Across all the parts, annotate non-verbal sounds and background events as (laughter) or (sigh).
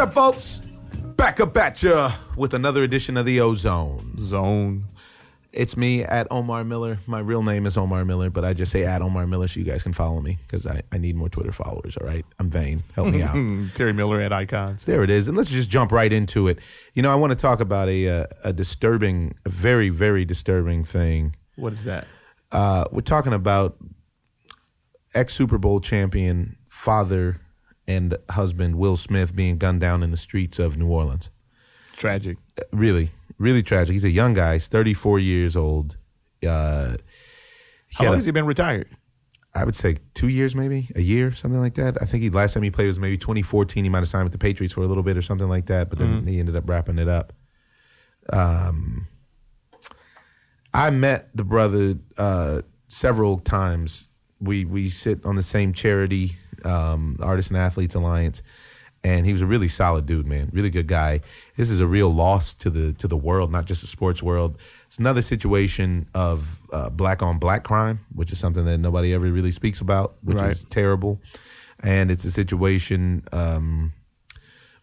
What's up, folks? Back up at ya with another edition of the Ozone. Zone. It's me at Omar Miller. My real name is Omar Miller, but I just say at Omar Miller so you guys can follow me because I, I need more Twitter followers, all right? I'm vain. Help me out. (laughs) Terry Miller at Icons. There it is. And let's just jump right into it. You know, I want to talk about a, uh, a disturbing, a very, very disturbing thing. What is that? Uh, we're talking about ex Super Bowl champion, father, and husband Will Smith being gunned down in the streets of New Orleans. Tragic. Really, really tragic. He's a young guy. He's 34 years old. Uh, How long a- has he been retired? I would say two years, maybe a year, something like that. I think he last time he played was maybe 2014. He might have signed with the Patriots for a little bit or something like that, but then he ended up wrapping it up. Um, I met the brother uh, several times. We we sit on the same charity, um, Artists and Athletes Alliance, and he was a really solid dude, man. Really good guy. This is a real loss to the to the world, not just the sports world. It's another situation of uh, black on black crime, which is something that nobody ever really speaks about, which Right. is terrible. And it's a situation um,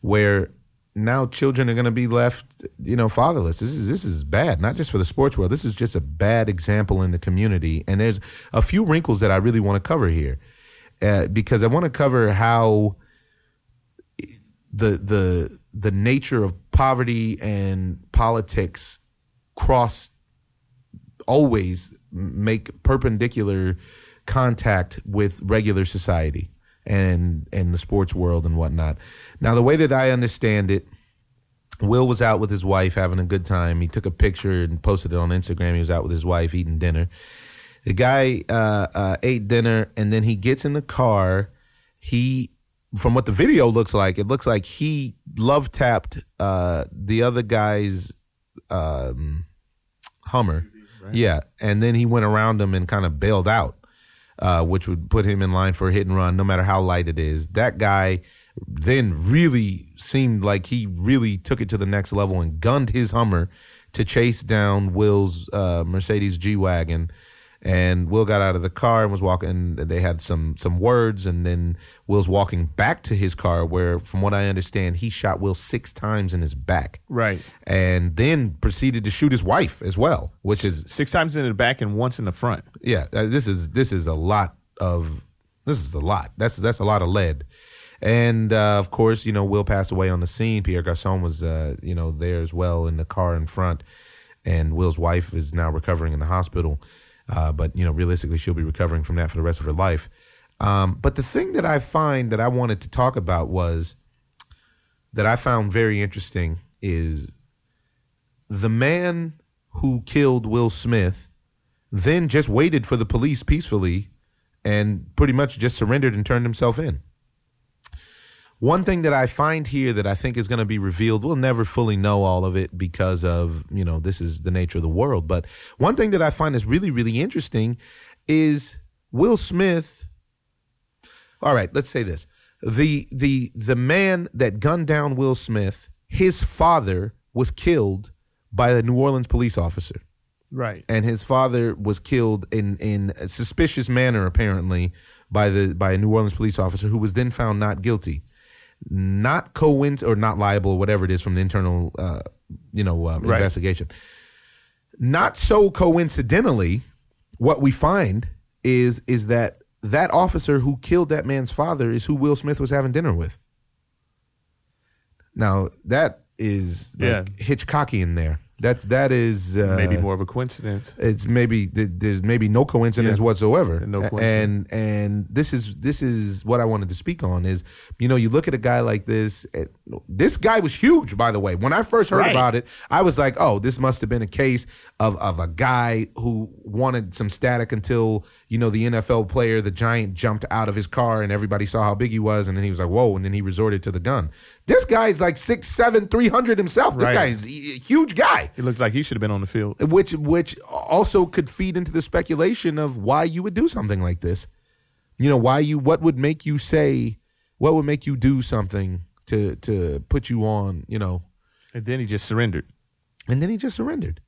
where now children are going to be left, you know, fatherless. This is this is bad, not just for the sports world. This is just a bad example in the community. And there's a few wrinkles that I really want to cover here, uh, because I want to cover how the the the nature of poverty and politics cross always make perpendicular contact with regular society and and the sports world and whatnot. Now, the way that I understand it, Will was out with his wife having a good time. He took a picture and posted it on Instagram. He was out with his wife eating dinner. The guy uh, uh, ate dinner and then he gets in the car. He, from what the video looks like, it looks like he love tapped uh, the other guy's um, Hummer. Yeah, and then he went around him and kind of bailed out, uh, which would put him in line for a hit and run, no matter how light it is. That guy then really seemed like he really took it to the next level and gunned his Hummer to chase down Will's uh, Mercedes G wagon. And Will got out of the car and was walking. They had some some words, and then Will's walking back to his car, where, from what I understand, he shot Will six times in his back Right. and then proceeded to shoot his wife as well, which is Six times in the back and once in the front. yeah, uh, this is this is a lot of this is a lot. That's that's a lot of lead. And uh, of course, you know, Will passed away on the scene. Pierre Garcon was uh, you know there as well in the car in front, and Will's wife is now recovering in the hospital. Uh, but you know, realistically, she'll be recovering from that for the rest of her life. Um, but the thing that I find that I wanted to talk about was that I found very interesting is the man who killed Will Smith then just waited for the police peacefully and pretty much just surrendered and turned himself in. One thing that I find here that I think is going to be revealed, we'll never fully know all of it because of, you know, this is the nature of the world. But one thing that I find is really, really interesting is Will Smith. All right, let's say this. The the the man that gunned down Will Smith, his father was killed by a New Orleans police officer Right. and his father was killed in in a suspicious manner apparently by the by a New Orleans police officer who was then found not guilty not coinc or not liable whatever it is from the internal uh, you know uh, Right. investigation not so coincidentally what we find is is that that officer who killed that man's father is who Will Smith was having dinner with now that is like Yeah. Hitchcockian there that that is uh, Maybe more of a coincidence. it's maybe th- there's maybe no coincidence Yeah. whatsoever No coincidence. and and this is this is what i wanted to speak on is you know you look at a guy like this and this guy was huge by the way when i first heard Right. about it i was like oh this must have been a case of of a guy who wanted some static until you know the nfl player the giant jumped out of his car and everybody saw how big he was and then he was like whoa and then he resorted to the gun this guy is like six seven three hundred himself this Right. guy is a huge guy It looks like he should have been on the field. which which also could feed into the speculation of why you would do something like this. You know, why you what would make you say what would make you do something to to put you on, you know, And then he just surrendered. and then he just surrendered.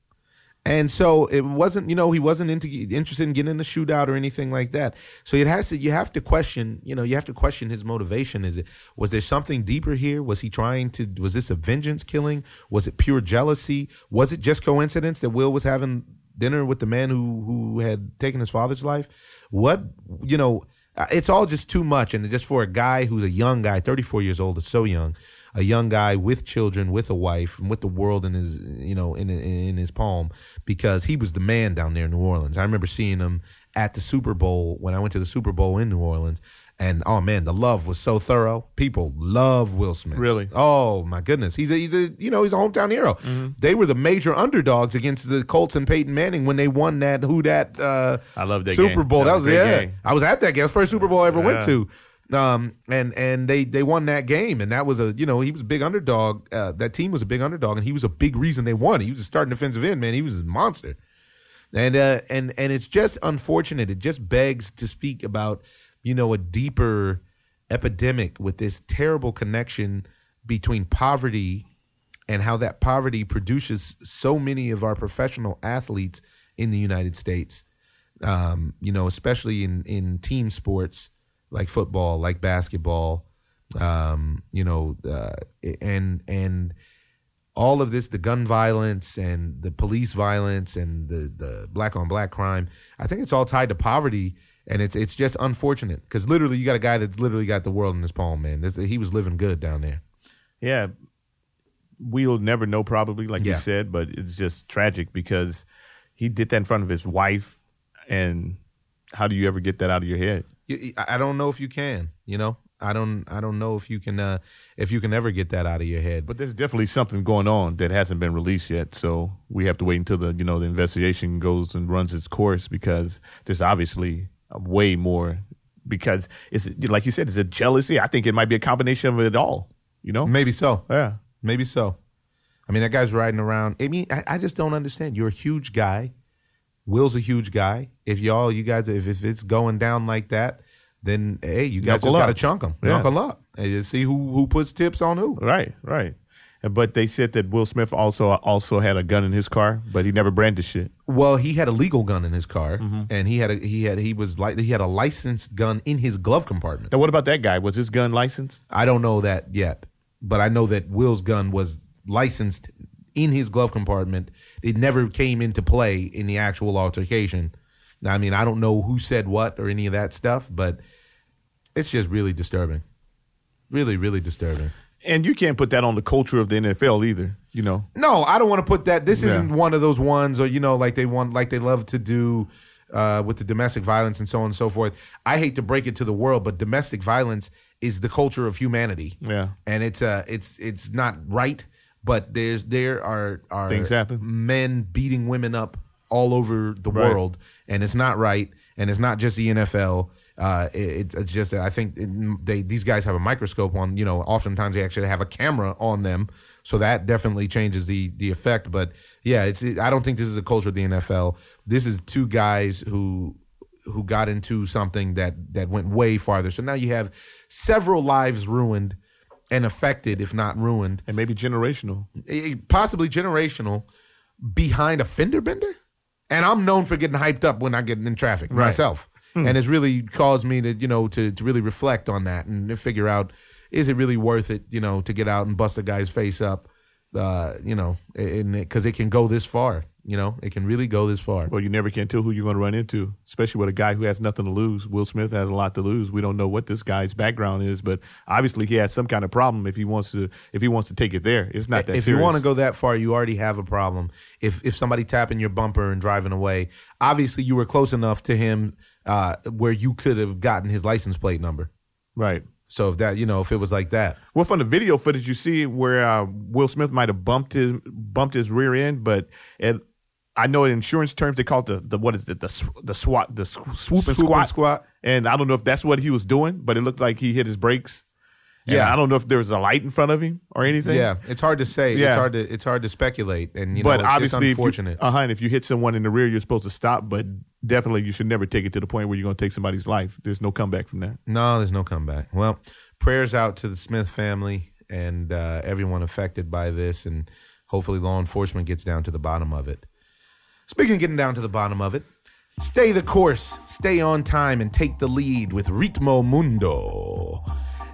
And so it wasn't, you know, he wasn't into, interested in getting in shootout or anything like that. So it has to, you have to question, you know, you have to question his motivation. Is it, was there something deeper here? Was he trying to, was this a vengeance killing? Was it pure jealousy? Was it just coincidence that Will was having dinner with the man who, who had taken his father's life? What, you know, it's all just too much. And just for a guy who's a young guy, 34 years old, is so young a young guy with children, with a wife, and with the world in his, you know, in in his palm, because he was the man down there in New Orleans. I remember seeing him at the Super Bowl when I went to the Super Bowl in New Orleans. And oh man, the love was so thorough. People love Will Smith. Really? Oh my goodness, he's a he's a you know he's a hometown hero. Mm-hmm. They were the major underdogs against the Colts and Peyton Manning when they won that who that uh, I love that Super game. Bowl. That That, was was, yeah. game. I was at that game. First Super Bowl I ever went to. Um and and they they won that game and that was a you know he was a big underdog. Uh, that team was a big underdog and he was a big reason they won. He was a starting defensive end man. He was a monster. And uh and and it's just unfortunate. It just begs to speak about you know a deeper epidemic with this terrible connection between poverty and how that poverty produces so many of our professional athletes in the United States. Um, you know, especially in in team sports like football, like basketball. Um, you know, uh, and and all of this, the gun violence and the police violence and the the black on black crime. I think it's all tied to poverty. And it's it's just unfortunate because literally you got a guy that's literally got the world in his palm, man. This, he was living good down there. Yeah, we'll never know probably, like you said, but it's just tragic because he did that in front of his wife, and how do you ever get that out of your head? You- I don't know if you can. You know, I don't. I don't know if you can. Uh, if you can ever get that out of your head. But there's definitely something going on that hasn't been released yet, so we have to wait until the you know the investigation goes and runs its course because there's obviously way more because it's like you said, it's a jealousy. I think it might be a combination of it all. You know? maybe so. Yeah. Maybe so. I mean, that guy's riding around. I mean, I, I just don't understand. You're a huge guy. Will's a huge guy. If y'all, you guys, if, if it's going down like that, then hey, you guys Knuckle just got to up. chunk them. Yeah. Knuckle up. And you see who who puts tips on who. Right, right. But they said that Will Smith also also had a gun in his car, but he never brandished it. Well, he had a legal gun in his car, Mm-hmm. and he had a he had he was like he had a licensed gun in his glove compartment. Now, what about that guy? Was his gun licensed? I don't know that yet, but I know that Will's gun was licensed in his glove compartment. It never came into play in the actual altercation. I mean, I don't know who said what or any of that stuff, but it's just really disturbing. Really, really disturbing. And you can't put that on the culture of the NFL either. You know, No, I don't want to put that. This Yeah. isn't one of those ones, or you know, like they want, like they love to do uh, with the domestic violence and so on and so forth. I hate to break it to the world, but domestic violence is the culture of humanity. Yeah. and it's uh, it's it's not right. But there's there are are Things happen. men beating women up all over the Right. world, and it's not right. And it's not just the NFL. Uh, it, it's just I think it, they these guys have a microscope on. You know, oftentimes they actually have a camera on them, so that definitely changes the the effect. But yeah, it's I don't think this is a culture of the NFL. This is two guys who who got into something that that went way farther. So now you have several lives ruined and affected, if not ruined, and maybe generational. eh, possibly generational, behind a fender bender. And I'm known for getting hyped up when I get in traffic myself, and it's really caused me to you know to to really reflect on that and to figure out is it really worth it you know to get out and bust a guy's face up, uh, you know, because it can go this far. You know, it can really go this far. Well, you never can tell who you're going to run into, especially with a guy who has nothing to lose. Will Smith has a lot to lose. We don't know what this guy's background is, but obviously he has some kind of problem. If he wants to, if he wants to take it there, it's not that. if serious. you want to go that far, you already have a problem. If if somebody tapping your bumper and driving away, obviously you were close enough to him uh, where you could have gotten his license plate number. right? So if that you know if it was like that, Well, from the video footage, you see where uh, Will Smith might have bumped his bumped his rear end, but it, I know in insurance terms they call it the, the what is it the sw- the swat the sw- swoop and Swoop and squat squat. and I don't know if that's what he was doing, but it looked like he hit his brakes. And Yeah. I don't know if there was a light in front of him or anything. yeah, it's hard to say. Yeah. It's hard to it's hard to speculate, and you but know, it's obviously, just unfortunate. uh huh. And if you hit someone in the rear, you're supposed to stop. But definitely, you should never take it to the point where you're going to take somebody's life. There's no comeback from that. No, there's no comeback. Well, prayers out to the Smith family and uh, everyone affected by this, and hopefully law enforcement gets down to the bottom of it. Speaking of getting down to the bottom of it, stay the course, stay on time, and take the lead with Ritmo Mundo.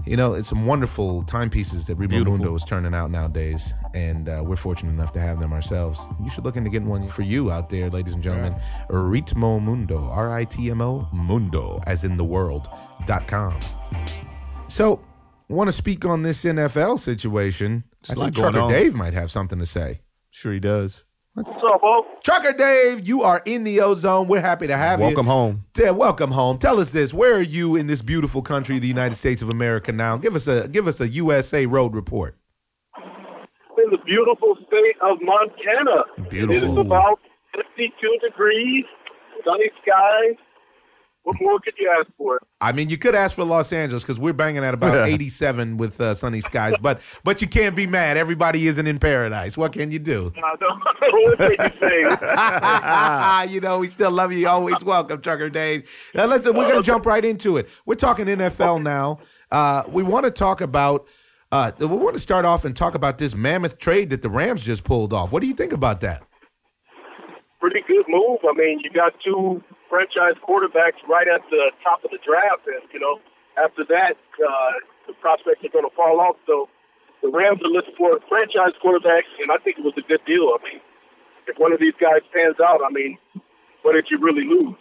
You know, it's some wonderful timepieces that Ritmo Beautiful. Mundo is turning out nowadays, and uh, we're fortunate enough to have them ourselves. You should look into getting one for you out there, ladies and gentlemen. Ritmo Mundo, R I T M O Mundo, as in the world, dot com. So, want to speak on this NFL situation? I think Trucker. Dave might have something to say. Sure, he does. What's up, Bo? Trucker Dave, you are in the ozone. We're happy to have Welcome you. Welcome home. Yeah, welcome home. Tell us this: Where are you in this beautiful country, the United States of America? Now, give us a give us a USA road report. In the beautiful state of Montana. Beautiful. is about 52 degrees, sunny skies. What more could you ask for? I mean, you could ask for Los Angeles because we're banging at about eighty-seven with uh, sunny skies, but but you can't be mad. Everybody isn't in paradise. What can you do? I don't know (laughs) what you say. (laughs) you know, we still love you. You're Always welcome, Trucker Dave. Now, listen, we're going to jump right into it. We're talking NFL now. Uh, we want to talk about. Uh, we want to start off and talk about this mammoth trade that the Rams just pulled off. What do you think about that? Pretty good move. I mean, you got two franchise quarterbacks right at the top of the draft, and you know, after that, uh, the prospects are going to fall off. So the Rams are looking for franchise quarterbacks, and I think it was a good deal. I mean, if one of these guys pans out, I mean, what did you really lose?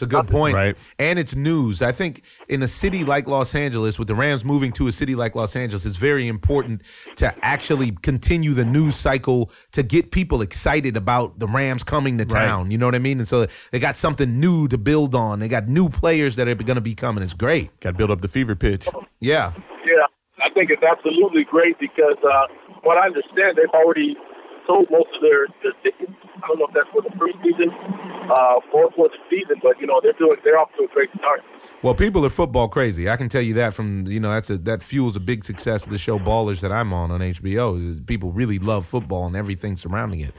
It's a good point. Right. And it's news. I think in a city like Los Angeles, with the Rams moving to a city like Los Angeles, it's very important to actually continue the news cycle to get people excited about the Rams coming to Right. town. You know what I mean? And so they got something new to build on. They got new players that are going to be coming. It's great. Got to build up the fever pitch. Yeah. Yeah, I think it's absolutely great because uh, what I understand, they've already sold most of their, their tickets. I don't know if that's for the preseason uh, or for the season, but you know they're doing they're off to a great start. Well, people are football crazy. I can tell you that from you know that's a that fuels a big success of the show Ballers that I'm on on HBO. People really love football and everything surrounding it.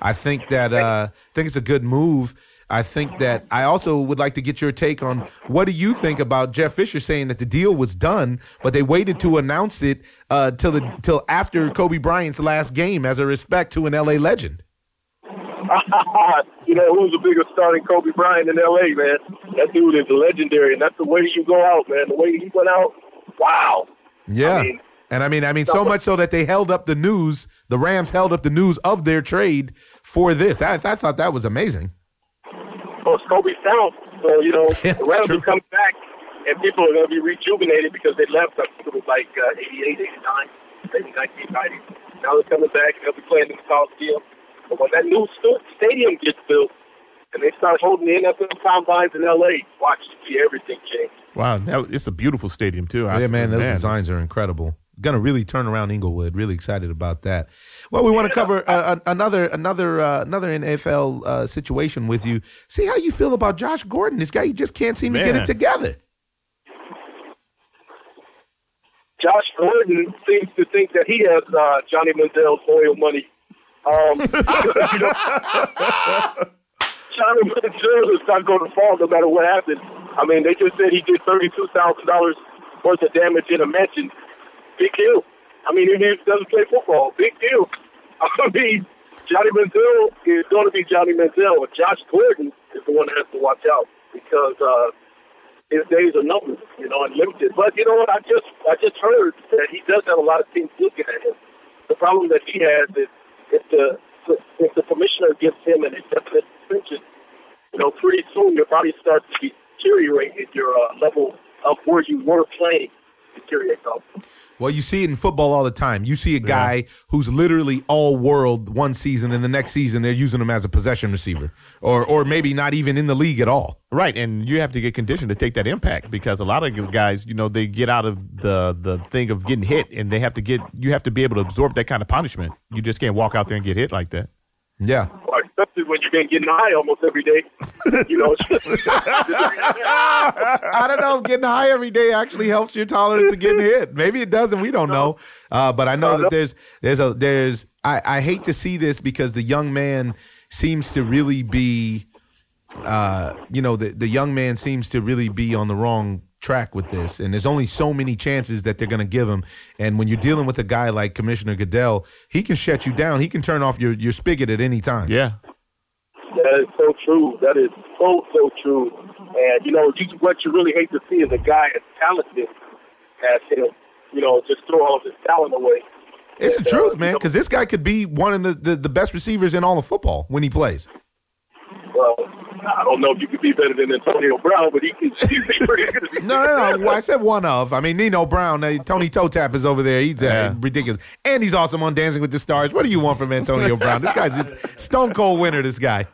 I think that uh, I think it's a good move. I think that I also would like to get your take on what do you think about Jeff Fisher saying that the deal was done, but they waited to announce it uh, till the till after Kobe Bryant's last game as a respect to an LA legend. (laughs) you know who's a bigger star than Kobe Bryant in L.A. Man? That dude is legendary, and that's the way you go out, man. The way he went out, wow. Yeah. I mean- and I mean, I mean, so much so that they held up the news. The Rams held up the news of their trade for this. I, I thought that was amazing. Well, it's Kobe's town, so you know (laughs) Yeah, the Rams will come back, and people are going to be rejuvenated because they left. I think it was like uh, 88, 89, maybe 1990. Now they're coming back, and they'll be playing in the Coliseum. But when that new stadium gets built, and they start holding the NFL combines in LA, watch see everything change. Wow, that, it's a beautiful stadium too. yeah, man, those designs are incredible. Gonna really turn around Inglewood. Really excited about that. Well, we want to cover uh, another another uh, another NFL uh, situation with you. See how you feel about Josh Gordon. This guy, he just can't seem to get it together. Josh Gordon seems to think that he has uh, Johnny Manziel's oil money. Um, you (laughs) know, Johnny Manziel is not going to fall no matter what happens. I mean, they just said he did thirty-two thousand dollars worth of damage in a mansion. Big deal. I mean, even if he doesn't play football, big deal. (laughs) I mean, Johnny Manziel is going to be Johnny Manziel, but Josh Gordon is the one that has to watch out because uh, his days are numbered, you know, and limited. But you know what? I just I just heard that he does have a lot of teams looking at him. The problem that he has is if the if the commissioner gives him an indefinite suspension, you know, pretty soon your body starts to deteriorate and your uh, level of where you were playing deteriorates also. Well, you see it in football all the time. You see a guy who's literally all world one season, and the next season they're using him as a possession receiver, or or maybe not even in the league at all. Right, and you have to get conditioned to take that impact because a lot of guys, you know, they get out of the the thing of getting hit, and they have to get you have to be able to absorb that kind of punishment. You just can't walk out there and get hit like that. Yeah. Or especially when you've been getting high almost every day. You know, I don't know if getting high every day actually helps your tolerance to getting hit. Maybe it doesn't. We don't know. Uh, but I know that there's there's a there's I, I hate to see this because the young man seems to really be uh, you know, the the young man seems to really be on the wrong track with this, and there's only so many chances that they're going to give him. And when you're dealing with a guy like Commissioner Goodell, he can shut you down. He can turn off your your spigot at any time. Yeah, That is so true. That is so so true. And you know, you, what you really hate to see is a guy as talented as him, you know, just throw all of his talent away. It's And, the uh, truth, you man, know, because this guy could be one of the, the, the best receivers in all of football when he plays. well, I don't know if you could be better than Antonio Brown, but he can he's pretty good. (laughs) No, no, no. Well, I said one of. I mean, Nino Brown, uh, Tony Toe Tap is over there. He's uh, Yeah. ridiculous. And he's awesome on Dancing with the Stars. What do you want from Antonio Brown? This guy's just stone cold winner, this guy.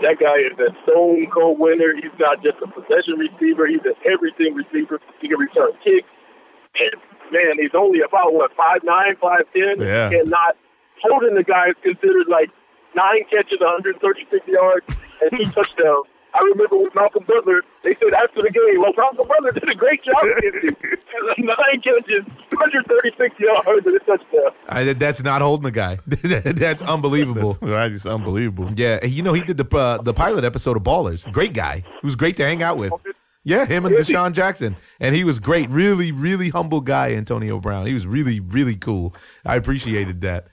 That guy is a stone cold winner. He's not just a possession receiver. He's an everything receiver. He can return kicks. And man, he's only about what five nine, five ten. Yeah. And not holding the guy is considered like nine catches, 136 yards, and two (laughs) touchdowns. I remember with Malcolm Butler, they said after the game, well, Malcolm Butler did a great job against him. (laughs) Nine catches, 136 yards, and a touchdown. I, that's not holding the guy. (laughs) that's unbelievable. Right, it's unbelievable. Yeah, you know he did the uh, the pilot episode of Ballers. Great guy. He was great to hang out with. Yeah, him and Is? DeSean Jackson, and he was great. Really, really humble guy, Antonio Brown. He was really, really cool. I appreciated that.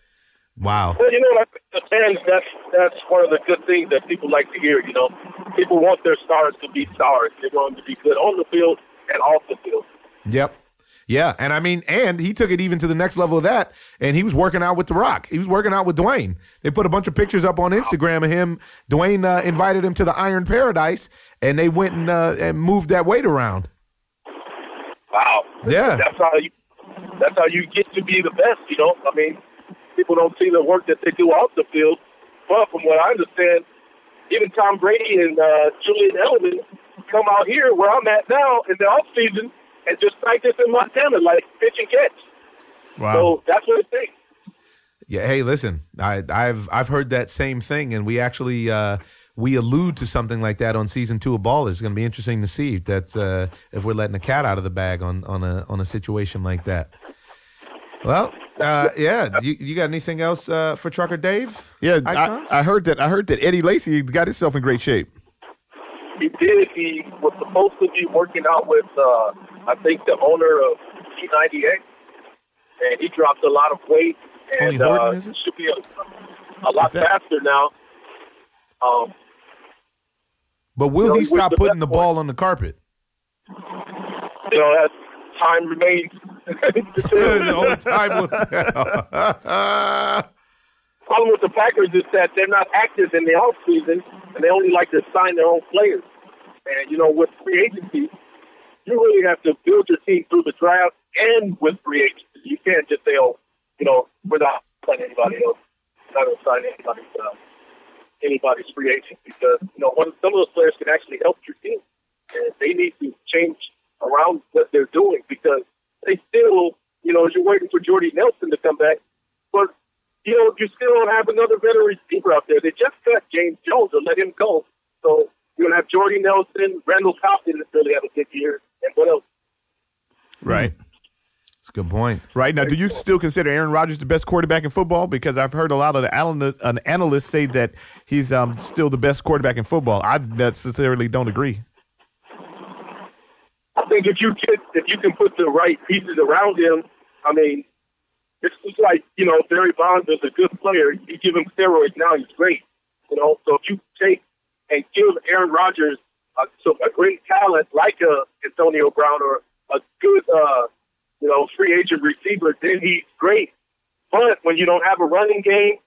Wow. Well, you know, like the fans, that's that's one of the good things that people like to hear. You know, people want their stars to be stars. They want them to be good on the field and off the field. Yep. Yeah, and I mean, and he took it even to the next level of that, and he was working out with The Rock. He was working out with Dwayne. They put a bunch of pictures up on Instagram of him. Dwayne uh, invited him to the Iron Paradise, and they went and uh, and moved that weight around. Wow. Yeah. That's how you. That's how you get to be the best. You know, I mean, people don't see the work that they do off the field. But from what I understand, even Tom Brady and uh, Julian Edelman come out here where I'm at now in the off season and just practice in Montana, like pitch and catch. Wow. So that's what it takes. Yeah. Hey, listen, I, I've I've heard that same thing, and we actually uh, we allude to something like that on season two of Ballers. It's going to be interesting to see if that's uh, if we're letting a cat out of the bag on on a on a situation like that. Well, uh, yeah. You, you got anything else uh, for Trucker Dave? yeah, I, I heard that. I heard that Eddie Lacy got himself in great shape. He did. He was supposed to be working out with, uh, I think, the owner of P90X, and he dropped a lot of weight Tony and Horton, uh, is it? should be a, a lot that- faster now. Um, But will No, he he stop the putting the ball on the carpet? you know, as time remains. The only time will tell. problem with the Packers is that they're not active in the off season, and they only like to sign their own players. And you know, with free agency, you really have to build your team through the draft and with free agency. You can't just say, "Oh, you know, we're not signing anybody else, not going to sign anybody's uh, anybody's free agent," because you know, one, some of those players can actually help your team, and they need to change around what they're doing because they still, you know, you're waiting for Jordy Nelson to come back, but you know, you still don't have another veteran receiver out there. They just cut James Jones or let him go. So you're gonna have Jordy Nelson, Randall Cobb didn't really have a good year, and what else? Right. That's a good point. Right now, do you still consider Aaron Rodgers the best quarterback in football? Because I've heard a lot of the analysts, an analysts say that he's um, still the best quarterback in football. I necessarily don't agree. I think if you get if you can put the right pieces around him, I mean, it's just like you know Barry Bonds is a good player. You give him steroids now, he's great. You know, so if you take and give Aaron Rodgers a, so a great talent like a Antonio Brown or a good uh, you know free agent receiver, then he's great. But when you don't have a running game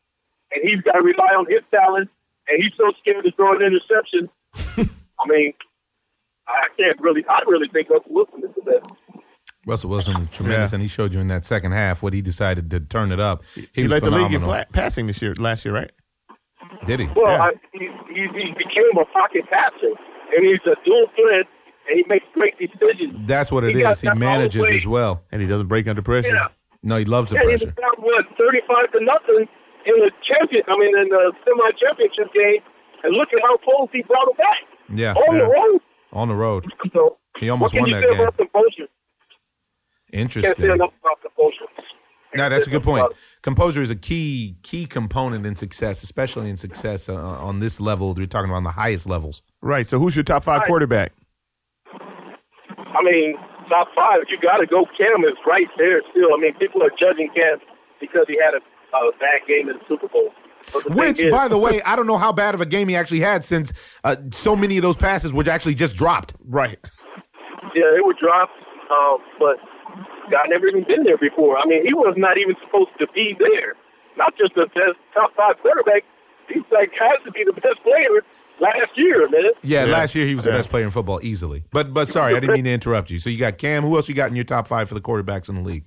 and he's got to rely on his talent, and he's so scared to throw an interception, (laughs) I mean, I can't really. I really think Russell Wilson is the best. Russell Wilson is tremendous, Yeah. and he showed you in that second half what he decided to turn it up. He, He, was led the league in pla- passing this year, last year, right? Did he? Well, Yeah. I, he, he, he became a pocket passer, and he's a dual threat, and he makes great decisions. That's what it He is. He manages as well. And he doesn't break under pressure. Yeah, No, he loves the yeah, he was pressure. down what thirty-five to nothing in the champion. I mean, in the semi-championship game, and look at how close he brought it back Yeah, on the road. On the road. So He almost what can won you that say game. about composure? Can't say Interesting. enough about composure. No, that's a good point. About. Composure is a key key component in success, especially in success uh, on this level. We're talking about on the highest levels. Right. So who's your top five quarterback? I mean, top five, you got to go. Cam is right there still. I mean, people are judging Cam because he had a, a bad game in the Super Bowl. But the Which, is- by the way, I don't know how bad of a game he actually had since uh, so many of those passes were actually just dropped. Right. Yeah, they were dropped, um, but God never even been there before. I mean, he was not even supposed to be there. Not just the best top five quarterback. He's like has to be the best player last year, man. Yeah, Yeah. last year he was the best player in football easily. But but sorry, I didn't mean to interrupt you. So you got Cam. Who else you got in your top five for the quarterbacks in the league?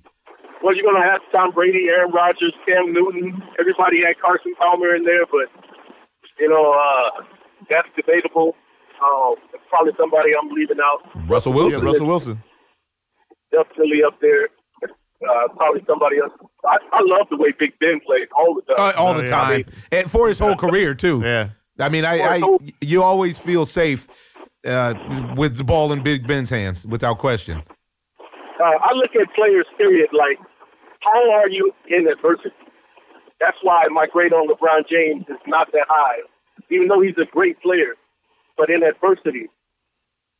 Well, you're gonna have Tom Brady, Aaron Rodgers, Cam Newton. Everybody had Carson Palmer in there, but you know uh, that's debatable. Uh, probably somebody I'm leaving out. Russell Yeah, Wilson. Russell Wilson. Definitely up there. Uh, probably somebody else. I, I love the way Big Ben plays all the Uh, time. all Oh, the yeah. time, and for his whole (laughs) career too. Yeah. I mean, I, I you always feel safe uh, with the ball in Big Ben's hands, without question. uh, I look at players, period, like, how are you in adversity? That's why my grade on LeBron James is not that high, even though he's a great player. But in adversity,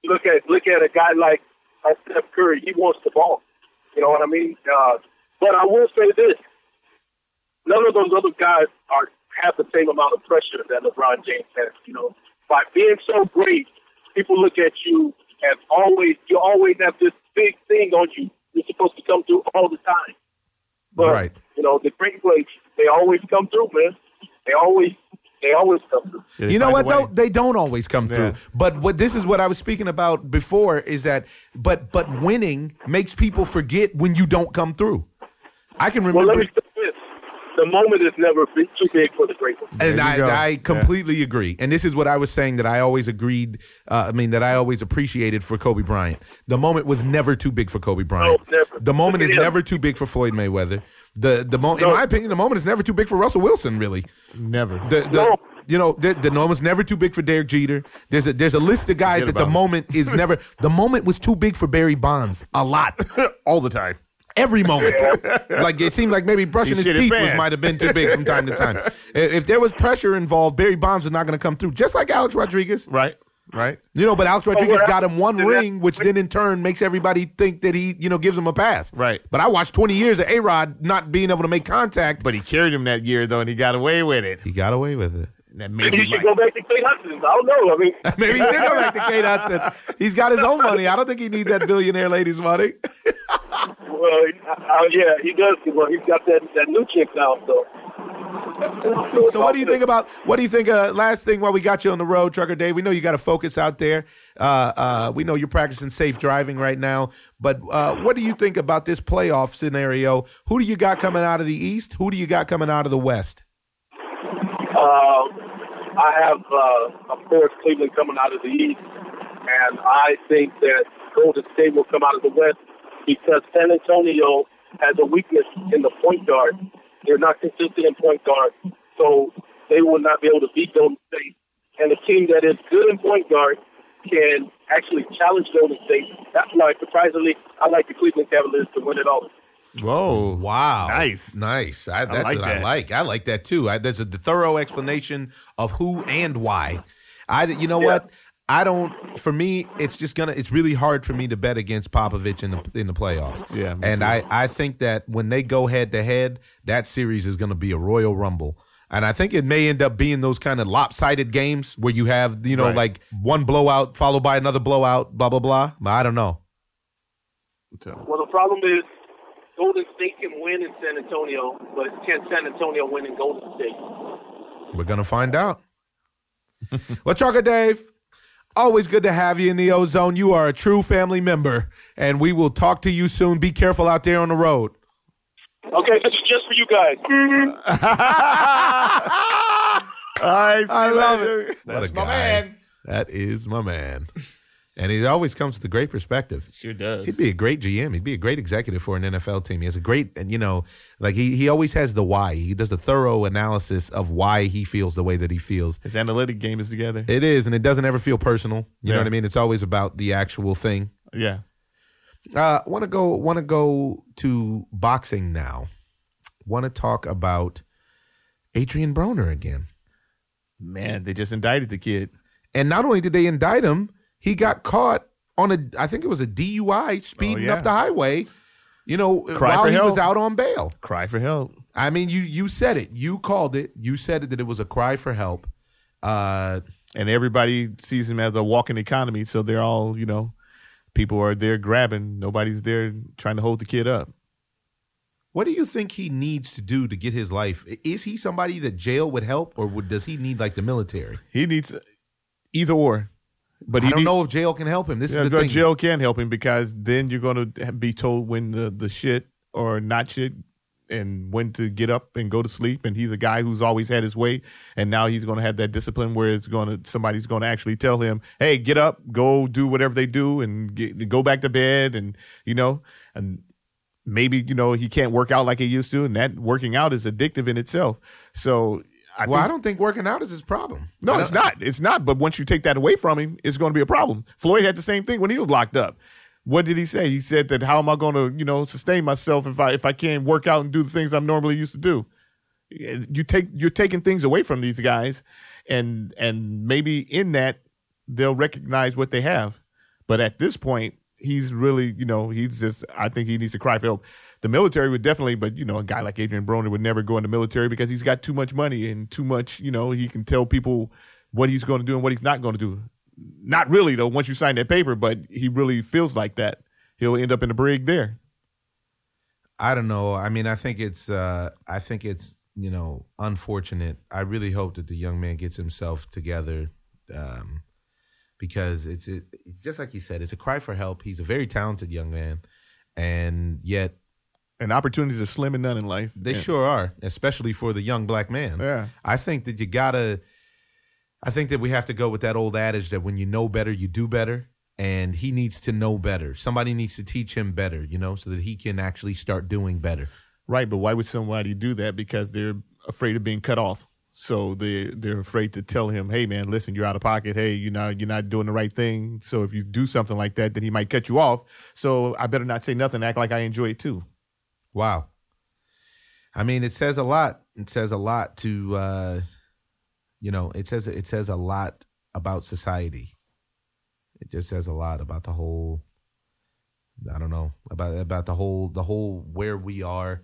look at look at a guy like uh, Steph Curry. He wants the ball. You know what I mean? Uh, but I will say this: none of those other guys are have the same amount of pressure that LeBron James has. You know, by being so great, people look at you as always. You always have this big thing on you. You're supposed to come through all the time. But Right. you know, the great plays, they always come through, man. They always, they always come through. Yeah, you know what a though? They don't always come through. Yeah. But what this is what I was speaking about before is that but but winning makes people forget when you don't come through. I can Well, remember let me say this: the moment is never big, too big for the great. And There you go. I, I Yeah. completely agree. And this is what I was saying that I always agreed. Uh, I mean, that I always appreciated for Kobe Bryant. The moment was never too big for Kobe Bryant. No, never. The moment is never too big for Floyd Mayweather. The the mo- in No. my opinion, the moment is never too big for Russell Wilson. Really, Never. the the. No. You know the, the moment's never too big for Derek Jeter. There's a there's a list of guys Forget that the about him. moment is (laughs) never. The moment was too big for Barry Bonds. A lot, (laughs) All the time. every moment. (laughs) like it seemed like maybe brushing his teeth was, might have been too big from time to time. If if there was pressure involved, Barry Bonds was not going to come through, just like Alex Rodriguez. Right. Right. You know, but Alex Rodriguez what got him one ring, which then in turn makes everybody think that he, you know, gives him a pass. Right. But I watched 20 years of A Rod not being able to make contact, but But he carried him that year though, and he got away with it. he got away with it. That Maybe he should go back to Kate Hudson. I don't know. I mean, (laughs) Maybe he did go back to Kate Hudson. He's got his own money. I don't think he needs that billionaire lady's money. (laughs) well, uh, yeah, he does. Well, he's got that that new chick now, so. (laughs) So what do you think about what do you think? Uh, last thing while we got you on the road, Trucker Dave, we know you got to focus out there. Uh, uh, we know you're practicing safe driving right now, but uh, what do you think about this playoff scenario? Who do you got coming out of the East? Who do you got coming out of the West? I have, uh, of course, Cleveland coming out of the East, and I think that Golden State will come out of the West because San Antonio has a weakness in the point guard. They're not consistent in point guard, so they will not be able to beat Golden State. And a team that is good in point guard can actually challenge Golden State. That's why, surprisingly, I like the Cleveland Cavaliers to win it all. Whoa. Wow, Nice. nice. I, that's like what I that. like. I like that too. I, there's a thorough explanation of who and why. I, you know Yeah. what? I don't. For me, it's just gonna. It's really hard for me to bet against Popovich in the in the playoffs. Yeah, and too. I I think that when they go head to head, that series is going to be a Royal Rumble. And I think it may end up being those kind of lopsided games where you have, you know, Right. like one blowout followed by another blowout, blah blah blah. But I don't know. Well, the problem is Golden State can win in San Antonio, but can San Antonio win in Golden State? We're gonna find out. What's (laughs) well, Trucker Dave, always good to have you in the ozone. You are a true family member, and we will talk to you soon. Be careful out there on the road. Okay, this is just for you guys. all right, (laughs) I see you love later. it. That's my guy. man. That is my man, and he always comes with a great perspective. Sure does. He'd be a great GM. He'd be a great executive for an NFL team. He has a great, and you know, like he he always has the why. He does a thorough analysis of why he feels the way that he feels. His analytic game is together. It is, and it doesn't ever feel personal. You know what I mean? It's always about the actual thing. yeah. Uh, want to go? Want to go to boxing now? Want to talk about Adrian Broner again? Man, they just indicted the kid. And not only did they indict him, he got caught on a. I think it was a DUI speeding Oh, yeah. up the highway. You know, Cry while he was help. out on bail. Cry for help. I mean, you you said it. You called it. You said it that it was a cry for help. Uh, and everybody sees him as a walking economy. So they're all, you know, people are there grabbing. Nobody's there trying to hold the kid up. what do you think he needs to do to get his life? Is he somebody that jail would help, or would, does he need like the military? He needs either or. But I he don't need- know if jail can help him. This Yeah, is the thing. jail can help him because then you're going to be told when the, the shit or not shit and when to get up and go to sleep. And he's a guy who's always had his way. And now he's going to have that discipline where it's going to, somebody's going to actually tell him, Hey, get up, go do whatever they do and get, go back to bed. And, you know, and maybe, you know, he can't work out like he used to. And that working out is addictive in itself. So I well, think- I don't think working out is his problem. no, it's not. It's not. But once you take that away from him, it's going to be a problem. Floyd had the same thing when he was locked up. What did he say? He said that how am I going to, you know, sustain myself if I if I can't work out and do the things I'm normally used to do? You take you're taking things away from these guys, and and maybe in that they'll recognize what they have. But at this point, he's really, you know, he's just. I think he needs to cry for help. The military would definitely, but you know, a guy like Adrian Broner would never go in the military because he's got too much money and too much. You know, he can tell people what he's going to do and what he's not going to do. Not really though. Once you sign that paper, but he really feels like that. He'll end up in the brig there. I don't know. I mean, I think it's uh I think it's, you know, unfortunate. I really hope that the young man gets himself together um because it's it, it's just like you said, it's a cry for help. He's a very talented young man and yet And opportunities are slim and none in life. they Yeah. sure are, especially for the young black man. Yeah. I think that you gotta. I think that we have to go with that old adage that when you know better, you do better. And he needs to know better. Somebody needs to teach him better, you know, so that he can actually start doing better. Right, but why would somebody do that? Because they're afraid of being cut off. So they they're afraid to tell him, "Hey, man, listen, you're out of pocket. Hey, you know, you're not doing the right thing. So if you do something like that, then he might cut you off. So I better not say nothing. Act like I enjoy it too." Wow. I mean, it says a lot. It says a lot to, uh, you know, it says it says a lot about society. It just says a lot about the whole. I don't know about about the whole the whole where we are.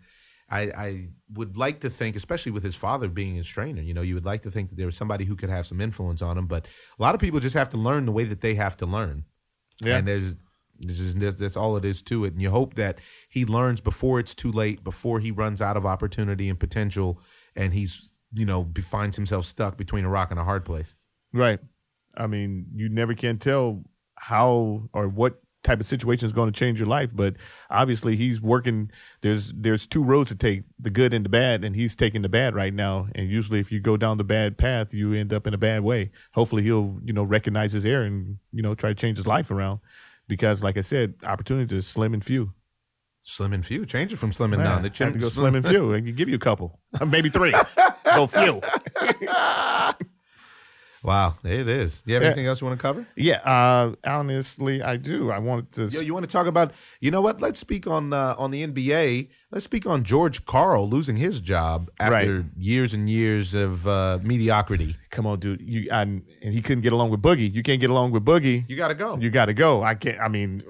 I, I would like to think, especially with his father being his trainer, you know, you would like to think that there was somebody who could have some influence on him. But a lot of people just have to learn the way that they have to learn. Yeah. And there's this is that's, that's all it is to it. And you hope that he learns before it's too late, before he runs out of opportunity and potential, and he's you know be- finds himself stuck between a rock and a hard place. Right. I mean, you never can tell how or what type of situation is going to change your life, but obviously he's working there's there's two roads to take, the good and the bad, and he's taking the bad right now. And usually if you go down the bad path, you end up in a bad way. Hopefully he'll, you know, recognize his error and, you know, try to change his life around. Because like I said, opportunity is slim and few. Slim and few, change it from slim and Man, none. It have to go slim and few. I can give you a couple. Maybe three. (laughs) go few. Wow, it is. You have Yeah. anything else you want to cover? Yeah, uh, honestly, I do. I wanted to. Yo, you want to talk about? You know what? Let's speak on uh, on the NBA. Let's speak on George Karl losing his job after Right. years and years of uh, mediocrity. Come on, dude. You and, and he couldn't get along with Boogie. You can't get along with Boogie. You got to go. You got to go. I can't. I mean,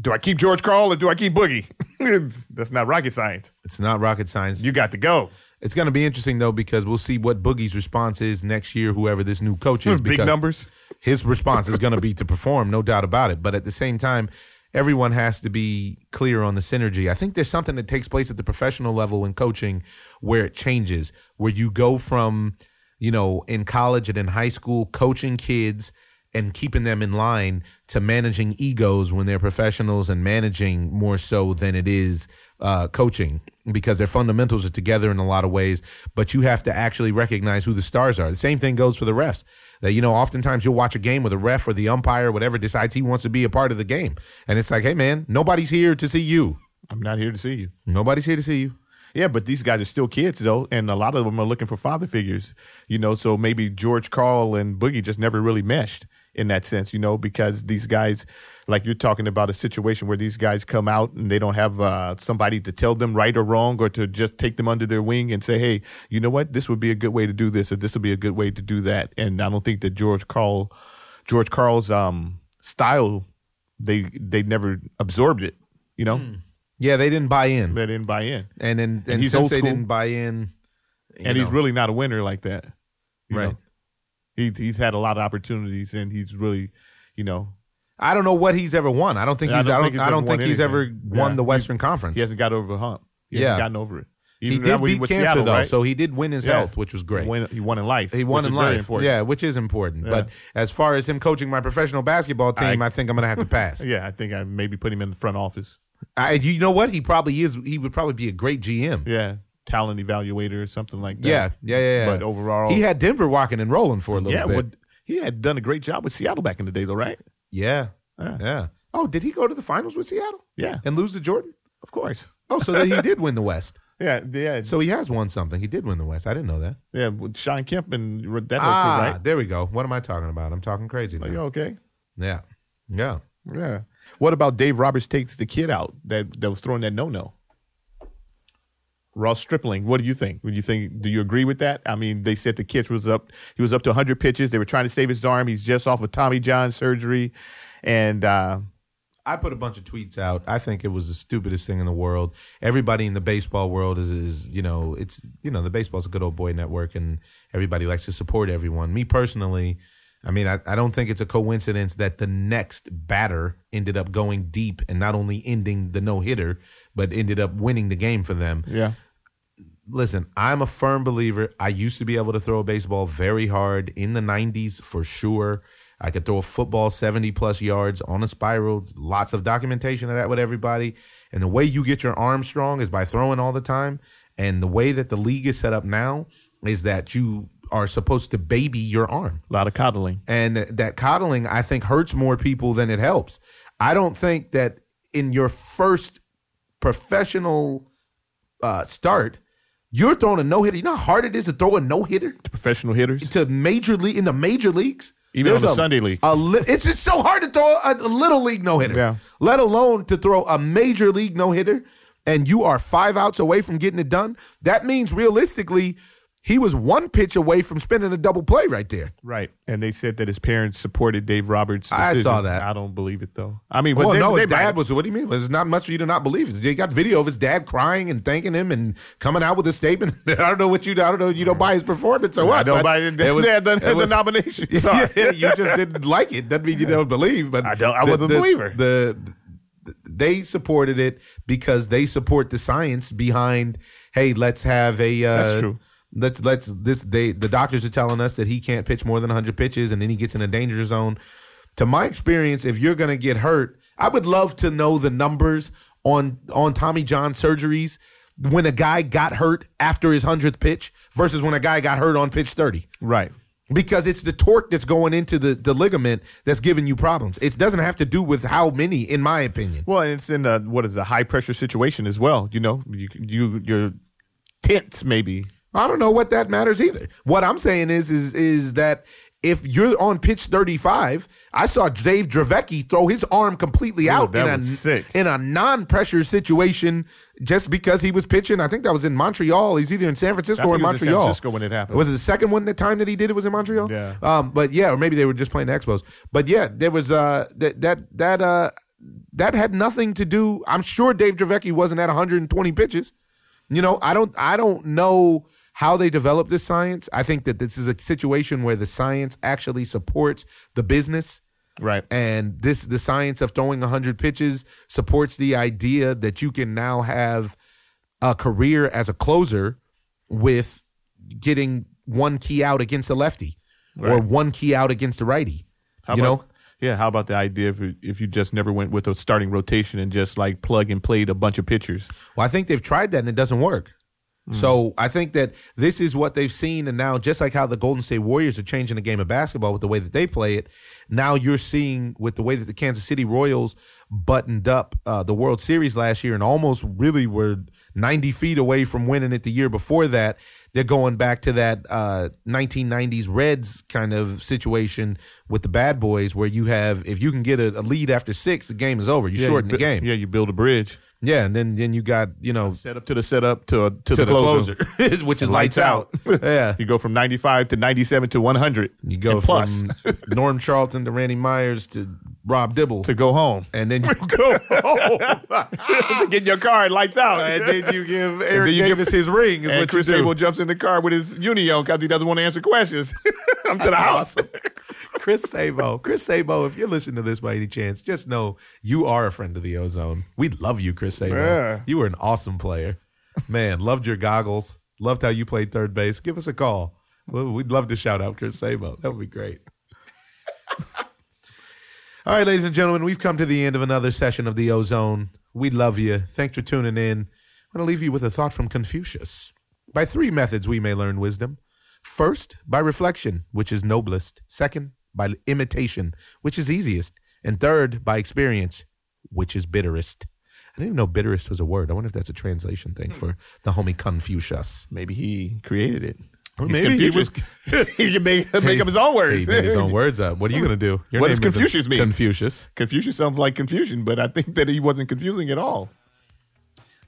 do I keep George Karl or do I keep Boogie? (laughs) That's not rocket science. it's not rocket science. You got to go. It's going to be interesting though because we'll see what Boogie's response is next year. Whoever this new coach is, Big numbers. His response is going to be to perform, no doubt about it. But at the same time, everyone has to be clear on the synergy. I think there's something that takes place at the professional level in coaching where it changes, where you go from, you know, in college and in high school, coaching kids and keeping them in line to managing egos when they're professionals and managing more so than it is uh, coaching because their fundamentals are together in a lot of ways. But you have to actually recognize who the stars are. The same thing goes for the refs. That you know, oftentimes you'll watch a game with a ref or the umpire, or whatever, decides he wants to be a part of the game, and it's like, hey man, nobody's here to see you. I'm not here to see you. Nobody's here to see you. Yeah, but these guys are still kids though, and a lot of them are looking for father figures. You know, so maybe George Karl and Boogie just never really meshed in that sense. You know, because these guys, like you're talking about a situation where these guys come out and they don't have uh, somebody to tell them right or wrong, or to just take them under their wing and say, hey, you know what, this would be a good way to do this, or this would be a good way to do that. And I don't think that George Karl, George Karl's um, style, they they never absorbed it. You know. Yeah, they didn't buy in, They didn't buy in, and then and, he's since they didn't buy in, and he's really not a winner like that. Right. know. He he's had a lot of opportunities, and he's really, you know, I don't know what he's ever won. I don't think I he's. don't I don't. think he's ever won he's ever won Yeah. the He- Western Conference. he hasn't got over the hump. He Yeah. hasn't gotten over it. He Even did he beat was cancer Seattle, though, right? so he did win his Yeah. health, which was great. He won, he won in life. He won in life, yeah, which is important. Yeah. But as far as him coaching my professional basketball team, I, I- think I'm going to have to pass. (laughs) yeah. I think I maybe put him in the front office. I, you know what? He probably is. He would probably be a great GM. Yeah, talent evaluator or something like that. Yeah, yeah, yeah. yeah. But overall, he had Denver walking and rolling for a little yeah, bit. what, he had done a great job with Seattle back in the day, though, right? yeah, Yeah. yeah. Oh, did he go to the finals with Seattle Yeah, and lose to Jordan? of course. Oh, so that he (laughs) did win the West. Yeah, yeah, So he has won something. He did win the West. I didn't know that. yeah. With Shawn Kemp and that, ah, right? there we go. What am I talking about? I'm talking crazy. Are now. you okay? Yeah, yeah. Yeah. What about Dave Roberts takes the kid out that, that was throwing that no no? Ross Stripling, what do you think? Would you think? Do you agree with that? I mean, they said the kid was up. He was up to 100 pitches. They were trying to save his arm. He's just off of Tommy John surgery, and uh, I put a bunch of tweets out. I think it was the stupidest thing in the world. Everybody in the baseball world is, is you know, it's you know, the baseball's a good old boy network, and everybody likes to support everyone. Me personally, I mean, I, I don't think it's a coincidence that the next batter ended up going deep and not only ending the no hitter, but ended up winning the game for them. yeah, Listen, I'm a firm believer. I used to be able to throw a baseball very hard in the 90s for sure. I could throw a football 70 plus yards on a spiral. Lots of documentation of that with everybody. And the way you get your arm strong is by throwing all the time. And the way that the league is set up now is that you are supposed to baby your arm a lot of coddling. and that coddling i think hurts more people than it helps i don't think that in your first professional uh, start you're throwing a no-hitter you know how hard it is to throw a no-hitter to Professional hitters. to major league in the major leagues Even on the a- Sunday league. a li- it's just so hard to throw a, a little league no-hitter Yeah. let alone to throw a major league no-hitter and you are five outs away from getting it done that means realistically he was one pitch away from spinning a double play right there Right, and they said that his parents supported Dave Roberts. I saw that. I don't believe it though. I mean, but Well, they, no, they his dad was. What do you mean? There's not much for you to not believe. You got video of his dad crying and thanking him and coming out with a statement. (laughs) I don't know what you. I don't know. You don't buy his performance or what? I don't buy it. it (laughs) was- they the, it the nomination. (laughs) Sorry. Yeah, you just didn't like it. Doesn't mean you don't believe. But I don't- I wasn't a believer. The, the they supported it because they support the science behind. Hey, let's have a. Uh, That's true. Let's let's this. They the doctors are telling us that he can't pitch more than 100 pitches, and then he gets in a danger zone. To my experience, if you're going to get hurt, I would love to know the numbers on on Tommy John surgeries when a guy got hurt after his hundredth pitch versus when a guy got hurt on pitch 30 Right. because it's the torque that's going into the, the ligament that's giving you problems. It doesn't have to do with how many, in my opinion. Well, and it's in a what is a high pressure situation as well. You know, you you you're tense maybe. I don't know what that matters either. What I'm saying is is is that if you're on pitch 35, I saw Dave Dravecky throw his arm completely out in a sick. in a non-pressure situation just because he was pitching. I think that was in Montreal. He's either in San Francisco or it was in San Montreal. Francisco when it happened. Was it the second one? The time that he did it was in Montreal. Yeah. Um. But yeah, or maybe they were just playing the Expos. But yeah, there was uh that that that uh that had nothing to do. I'm sure Dave Dravecky wasn't at 120 pitches. You know, I don't I don't know how they develop this science. I think that this is a situation where the science actually supports the business Right. and this the science of throwing 100 pitches supports the idea that you can now have a career as a closer with getting one key out against the lefty or one key out against the righty. How you about, know, Yeah. How about the idea if you- if you just never went with a starting rotation and just like plug and played a bunch of pitchers? Well, I think they've tried that and it doesn't work. So I think that this is what they've seen, and now just like how the Golden State Warriors are changing the game of basketball with the way that they play it, now you're seeing with the way that the Kansas City Royals buttoned up uh, the World Series last year and almost really were 90 feet away from winning it the year before that. They're going back to that uh, 1990s Reds kind of situation with the Bad Boys, where you have if you can get a, a lead after six, the game is over. You shorten you the game. Yeah, you build a bridge. Yeah, and then then you got you know Set up to the setup to to, to the, the closer. closer, (laughs) which is lights, out. (laughs) yeah, You go from 95 to 97 to 100. you go plus. from Norm Charlton to Randy Myers to Rob Dibble, to go home. and then (laughs) you go home, (laughs) to get your car and lights out. and then you give (laughs) Eric then you give- Davis his ring. Is and what Chris. Sabo jumps in the car with his uni on because he doesn't want to answer questions. I'm to the house. Chris Sabo. Chris Sabo, if you're listening to this by any chance, just know you are a friend of the Ozone. We love you, Chris Sabo. Yeah. You were an awesome player. Man, loved your goggles. Loved how you played third base. Give us a call. We'd love to shout out Chris Sabo. That would be great. All right, ladies and gentlemen, we've come to the end of another session of the Ozone. We love you. Thanks for tuning in. I'm going to leave you with a thought from Confucius. By three methods we may learn wisdom. First, by reflection, which is noblest. Second, by imitation, which is easiest. And third, by experience, which is bitterest. I didn't even know bitterest was a word. I wonder if that's a translation thing hmm. for the homie Confucius. Maybe he created it. He's maybe he Confucius. (laughs) he can make, make up his own words. He made his own words up. What are you going to do? Your What does Confucius mean? Confucius. Confucius sounds like confusion, but I think that he wasn't confusing at all.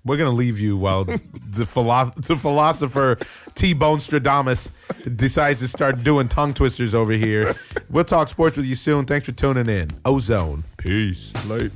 We're going to leave you while the, philo- the philosopher T Bone Stradamus decides to start doing tongue twisters over here. We'll talk sports with you soon. Thanks for tuning in. Ozone. Peace. Late.